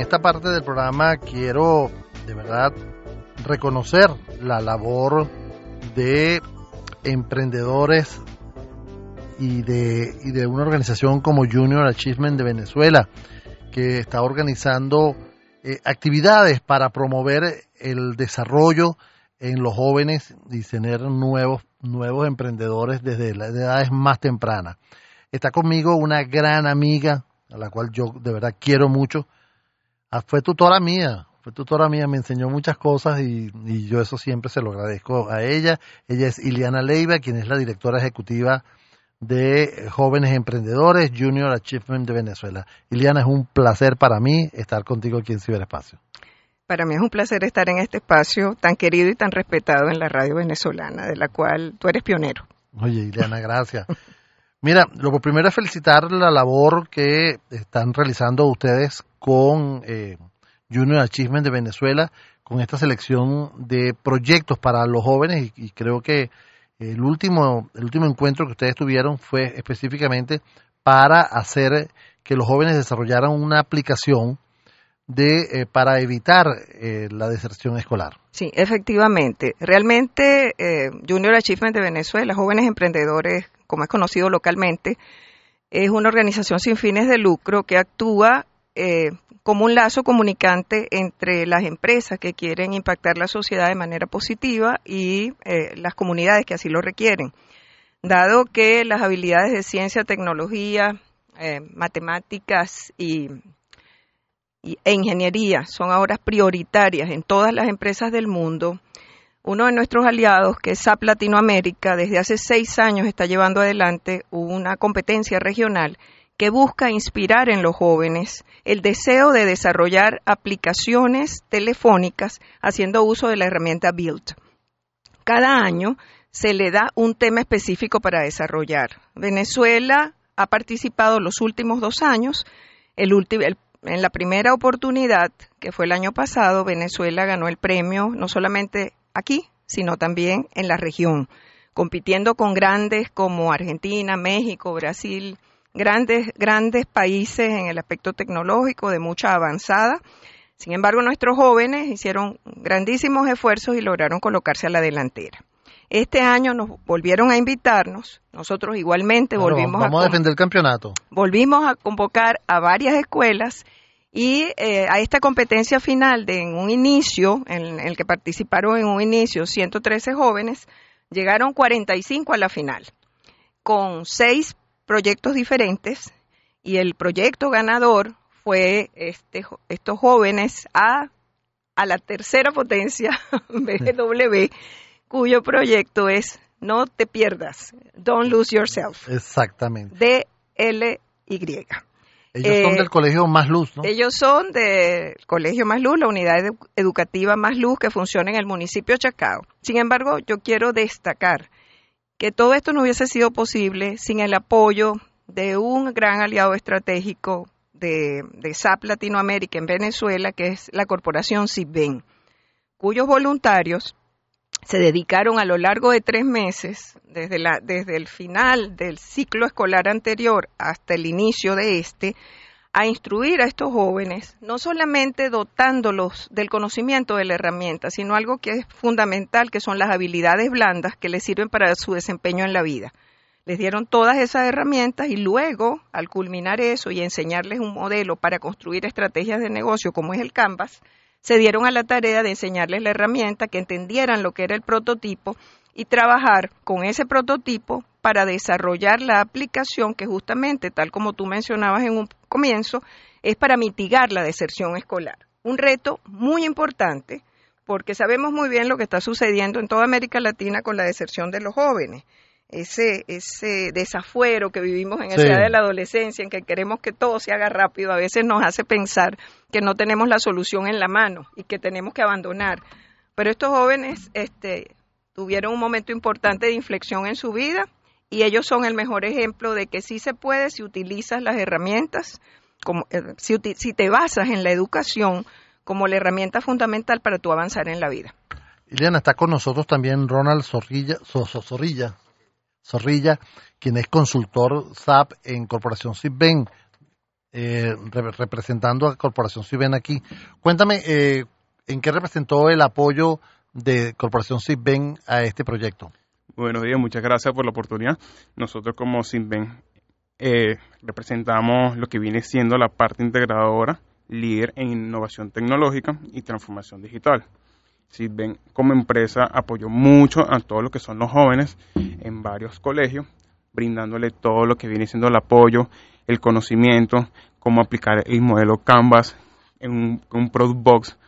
esta parte del programa quiero de verdad reconocer la labor de emprendedores y de, y de una organización como Junior Achievement de Venezuela, que está organizando eh, actividades para promover el desarrollo en los jóvenes y tener nuevos, nuevos emprendedores desde las edades más tempranas. Está conmigo una gran amiga, a la cual yo de verdad quiero mucho. Ah, fue tutora mía, fue tutora mía, me enseñó muchas cosas y, y, yo eso siempre se lo agradezco a ella. Ella es Iliana Leiva, quien es la directora ejecutiva de Jóvenes Emprendedores Junior Achievement de Venezuela. Iliana, es un placer para mí estar contigo aquí en Ciberespacio. Para mí es un placer estar en este espacio tan querido y tan respetado en la radio venezolana, de la cual tú eres pionero. Oye, Iliana, gracias. Mira, lo primero es felicitar la labor que están realizando ustedes con eh, Junior Achievement de Venezuela, con esta selección de proyectos para los jóvenes y, y creo que el último, el último encuentro que ustedes tuvieron fue específicamente para hacer que los jóvenes desarrollaran una aplicación de, eh, para evitar eh, la deserción escolar. Sí, efectivamente. Realmente eh, Junior Achievement de Venezuela, Jóvenes Emprendedores, como es conocido localmente, es una organización sin fines de lucro que actúa eh, como un lazo comunicante entre las empresas que quieren impactar la sociedad de manera positiva y eh, las comunidades que así lo requieren. Dado que las habilidades de ciencia, tecnología, eh, matemáticas y, e ingeniería son ahora prioritarias en todas las empresas del mundo, uno de nuestros aliados, que es SAP Latinoamérica, desde hace seis años está llevando adelante una competencia regional que busca inspirar en los jóvenes el deseo de desarrollar aplicaciones telefónicas haciendo uso de la herramienta Build. Cada año se le da un tema específico para desarrollar. Venezuela ha participado los últimos dos años. En la primera oportunidad, que fue el año pasado, Venezuela ganó el premio no solamente aquí, sino también en la región, compitiendo con grandes como Argentina, México, Brasil, grandes, grandes países en el aspecto tecnológico de mucha avanzada. Sin embargo, nuestros jóvenes hicieron grandísimos esfuerzos y lograron colocarse a la delantera. Este año nos volvieron a invitarnos, nosotros igualmente Claro, volvimos vamos a, a, defender el campeonato. volvimos a convocar a varias escuelas y eh, a esta competencia final de en un inicio, en el que participaron en un inicio 113 jóvenes, llegaron 45 a la final, con seis proyectos diferentes y el proyecto ganador fue este, estos jóvenes a, a la tercera potencia BW, cuyo proyecto es No te pierdas, Don't Lose Yourself, Exactamente. D-L-Y. Ellos Eh, son del colegio Más Luz, ¿no? Ellos son del Colegio Más Luz, la unidad edu- educativa Más Luz que funciona en el municipio de Chacao. Sin embargo, yo quiero destacar que todo esto no hubiese sido posible sin el apoyo de un gran aliado estratégico de, SAP Latinoamérica en Venezuela, que es la corporación CIBEN, cuyos voluntarios se dedicaron a lo largo de tres meses, desde el final del ciclo escolar anterior hasta el inicio de este, a instruir a estos jóvenes, no solamente dotándolos del conocimiento de la herramienta, sino algo que es fundamental, que son las habilidades blandas que les sirven para su desempeño en la vida. Les dieron todas esas herramientas y luego, al culminar eso y enseñarles un modelo para construir estrategias de negocio como es el Canvas, se dieron a la tarea de enseñarles la herramienta, que entendieran lo que era el prototipo y trabajar con ese prototipo para desarrollar la aplicación que justamente, tal como tú mencionabas en un comienzo, es para mitigar la deserción escolar. Un reto muy importante porque sabemos muy bien lo que está sucediendo en toda América Latina con la deserción de los jóvenes. Ese, ese desafuero que vivimos en Sí. esa edad de la adolescencia, en que queremos que todo se haga rápido, a veces nos hace pensar que no tenemos la solución en la mano y que tenemos que abandonar. Pero estos jóvenes este, tuvieron un momento importante de inflexión en su vida y ellos son el mejor ejemplo de que sí se puede si utilizas las herramientas, como, eh, si, te basas en la educación como la herramienta fundamental para tu avanzar en la vida. Ileana, está con nosotros también Ronald Zorrilla, Zorrilla, quien es consultor SAP en Corporación Cibben. eh, representando a Corporación Ciben aquí. Cuéntame, eh, ¿en qué representó el apoyo de Corporación Ciben a este proyecto? Buenos días, muchas gracias por la oportunidad. Nosotros como Ciben eh, representamos lo que viene siendo la parte integradora, líder en innovación tecnológica y transformación digital. Ciben como empresa apoyó mucho a todos los que son los jóvenes en varios colegios, brindándole todo lo que viene siendo el apoyo, el conocimiento, cómo aplicar el modelo Canvas en un, Product Box,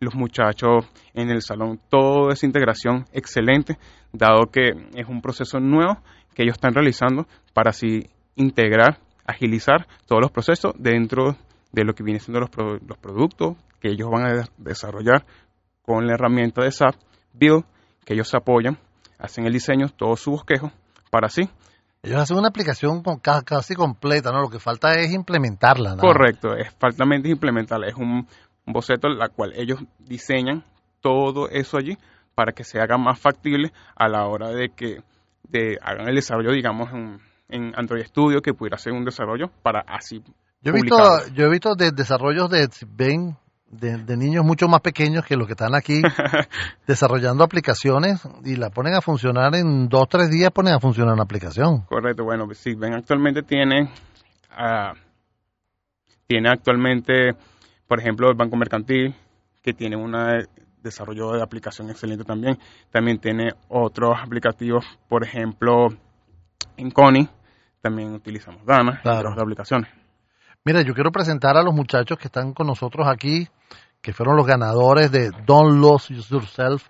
los muchachos en el salón, toda esa integración excelente, dado que es un proceso nuevo que ellos están realizando para así integrar, agilizar todos los procesos dentro de lo que viene siendo los, los productos que ellos van a desarrollar con la herramienta de SAP Build, que ellos apoyan, hacen el diseño, todo su bosquejo, para así ellos hacen una aplicación casi completa, ¿no? Lo que falta es implementarla. ¿no? Correcto, es faltamente implementarla. Es un, boceto en la cual ellos diseñan todo eso allí para que se haga más factible a la hora de que de hagan el desarrollo, digamos, en, Android Studio, que pudiera ser un desarrollo para así. Yo he visto, yo he visto de desarrollos de Ben de, niños mucho más pequeños que los que están aquí desarrollando aplicaciones y la ponen a funcionar en dos tres días ponen a funcionar una aplicación. Correcto bueno sí ven actualmente tiene uh, tiene actualmente por ejemplo el banco mercantil que tiene un desarrollo de aplicación excelente también. También tiene otros aplicativos por ejemplo en Connie también utilizamos Dana y otras aplicaciones. Mira, yo quiero presentar a los muchachos que están con nosotros aquí que fueron los ganadores de Don't Lose Yourself.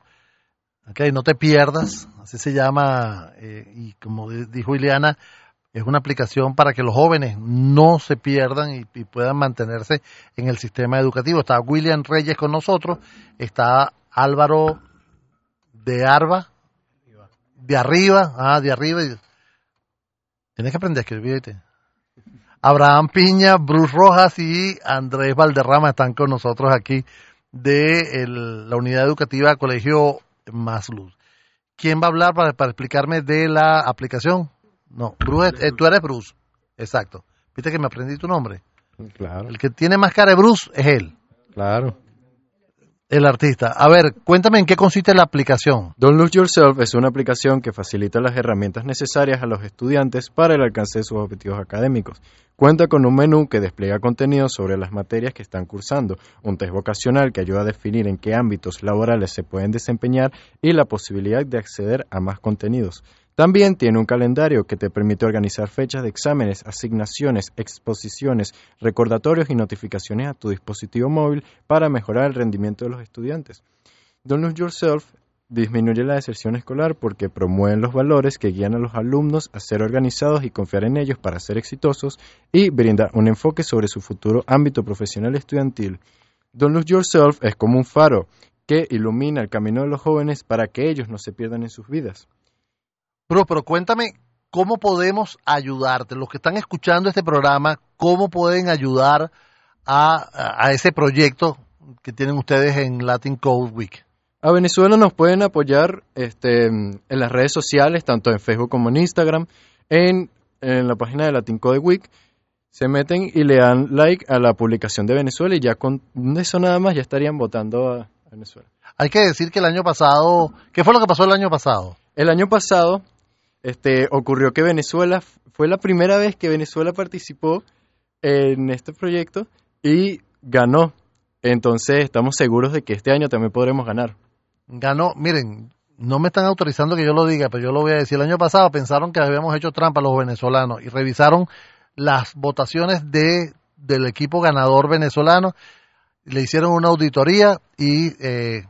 Okay, no te pierdas, así se llama, eh, y como dijo Ileana, es una aplicación para que los jóvenes no se pierdan y, puedan mantenerse en el sistema educativo. Está William Reyes con nosotros, está Álvaro de Arba, de arriba, ah, de arriba. Tienes que aprender a escribirte. Abraham Piña, Bruce Rojas y Andrés Valderrama están con nosotros aquí de la unidad educativa Colegio Más Luz. ¿Quién va a hablar para, explicarme de la aplicación? No, Bruce, eh, tú eres Bruce. Exacto. ¿Viste que me aprendí tu nombre? Claro. El que tiene más cara de Bruce es él. Claro el artista. A ver, cuéntame en qué consiste la aplicación. Don't Lose Yourself es una aplicación que facilita las herramientas necesarias a los estudiantes para el alcance de sus objetivos académicos. Cuenta con un menú que despliega contenidos sobre las materias que están cursando, un test vocacional que ayuda a definir en qué ámbitos laborales se pueden desempeñar y la posibilidad de acceder a más contenidos. También tiene un calendario que te permite organizar fechas de exámenes, asignaciones, exposiciones, recordatorios y notificaciones a tu dispositivo móvil para mejorar el rendimiento de los estudiantes. Don't Lose Yourself disminuye la deserción escolar porque promueven los valores que guían a los alumnos a ser organizados y confiar en ellos para ser exitosos y brinda un enfoque sobre su futuro ámbito profesional estudiantil. Don't Lose Yourself es como un faro que ilumina el camino de los jóvenes para que ellos no se pierdan en sus vidas. Bro, pero cuéntame cómo podemos ayudarte. Los que están escuchando este programa, ¿cómo pueden ayudar a, ese proyecto que tienen ustedes en Latin Code Week? A Venezuela nos pueden apoyar este, en las redes sociales, tanto en Facebook como en Instagram, en, la página de Latin Code Week. Se meten y le dan like a la publicación de Venezuela y ya con eso nada más ya estarían votando a Venezuela. Hay que decir que el año pasado, ¿qué fue lo que pasó el año pasado? El año pasado este, ocurrió que Venezuela fue la primera vez que Venezuela participó en este proyecto y ganó. Entonces estamos seguros de que este año también podremos ganar. Ganó, miren, no me están autorizando que yo lo diga, pero yo lo voy a decir. El año pasado pensaron que habíamos hecho trampa los venezolanos y revisaron las votaciones de, del equipo ganador venezolano, le hicieron una auditoría y eh,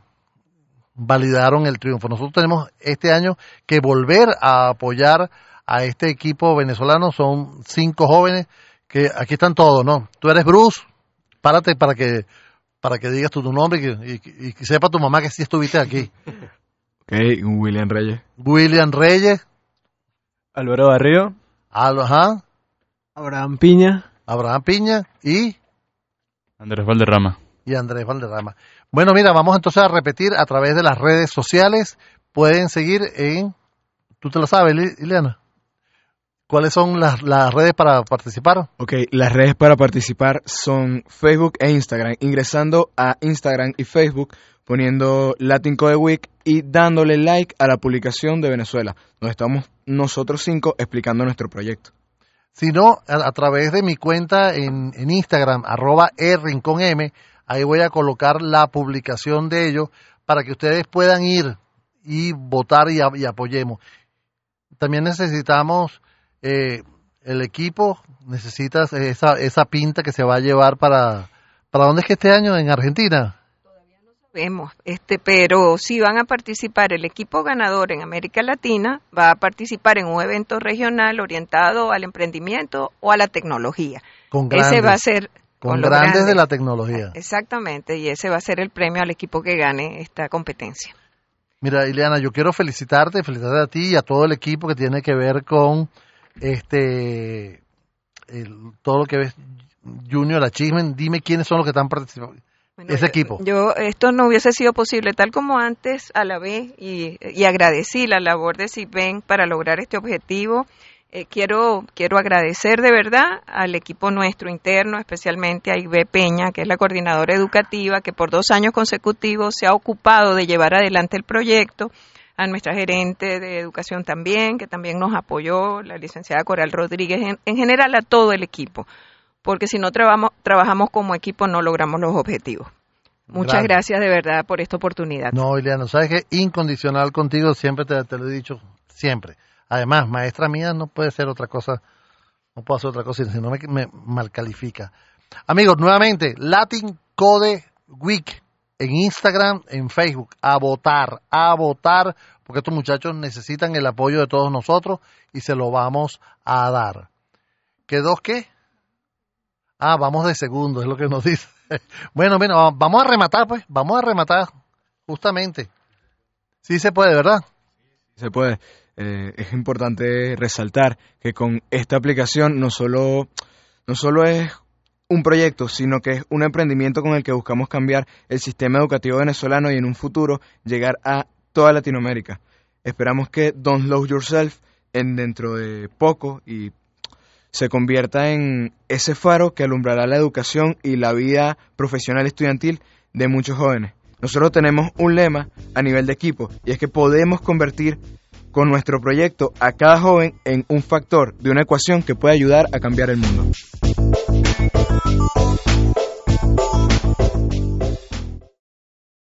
validaron el triunfo. Nosotros tenemos este año que volver a apoyar a este equipo venezolano. Son cinco jóvenes que aquí están todos, ¿no? Tú eres Bruce, párate para que para que digas tu, nombre y, que sepa tu mamá que sí estuviste aquí. Ok, William Reyes. William Reyes. Álvaro Barrio. Ajá. Abraham Piña. Abraham Piña y... Andrés Valderrama. Y Andrés Valderrama. Bueno, mira, vamos entonces a repetir a través de las redes sociales. Pueden seguir en, tú te lo sabes, Ileana. ¿Cuáles son las, las redes para participar? Ok, las redes para participar son Facebook e Instagram. Ingresando a Instagram y Facebook, poniendo Latin Code Week y dándole like a la publicación de Venezuela, donde estamos nosotros cinco explicando nuestro proyecto. Si no, a, a través de mi cuenta en, en Instagram, arroba rincón M, ahí voy a colocar la publicación de ellos para que ustedes puedan ir y votar y, apoyemos. También necesitamos eh, el equipo, necesitas esa, esa pinta que se va a llevar para... ¿Para dónde es que este año? ¿En Argentina? Vemos, este, pero si van a participar el equipo ganador en América Latina, va a participar en un evento regional orientado al emprendimiento o a la tecnología. Con grandes, ese va a ser con los grandes de la tecnología. Exactamente, y ese va a ser el premio al equipo que gane esta competencia. Mira, Ileana, yo quiero felicitarte, felicitarte a ti y a todo el equipo que tiene que ver con este el- todo lo que ves Junior Achievement. Dime quiénes son los que están participando. Bueno, Ese yo- equipo. Yo, esto no hubiese sido posible tal como antes, a la vez, y, y agradecí la labor de CIPEN para lograr este objetivo. Eh, quiero, quiero agradecer de verdad al equipo nuestro interno, especialmente a Ibe Peña, que es la coordinadora educativa, que por dos años consecutivos se ha ocupado de llevar adelante el proyecto, a nuestra gerente de educación también, que también nos apoyó, la licenciada Coral Rodríguez, en, en general a todo el equipo, porque si no trabajamos, trabajamos como equipo no logramos los objetivos. Muchas Gracias. gracias de verdad por esta oportunidad. No, Ileana, sabes que incondicional contigo, siempre te, te lo he dicho, siempre. Además, maestra mía no puede ser otra cosa, no puedo hacer otra cosa, si no me, me malcalifica. Amigos, nuevamente, Latin Code Week en Instagram, en Facebook, a votar, a votar, porque estos muchachos necesitan el apoyo de todos nosotros y se lo vamos a dar. ¿Qué dos qué? Ah, vamos de segundo, es lo que nos dice. Bueno, bueno, vamos a rematar, pues, vamos a rematar, justamente. Sí se puede, ¿verdad? Se puede. Eh, es importante resaltar que con esta aplicación no solo, no solo es un proyecto, sino que es un emprendimiento con el que buscamos cambiar el sistema educativo venezolano y en un futuro llegar a toda Latinoamérica. Esperamos que Don't Love Yourself en dentro de poco y se convierta en ese faro que alumbrará la educación y la vida profesional estudiantil de muchos jóvenes. Nosotros tenemos un lema a nivel de equipo y es que podemos convertir con nuestro proyecto a cada joven en un factor de una ecuación que puede ayudar a cambiar el mundo.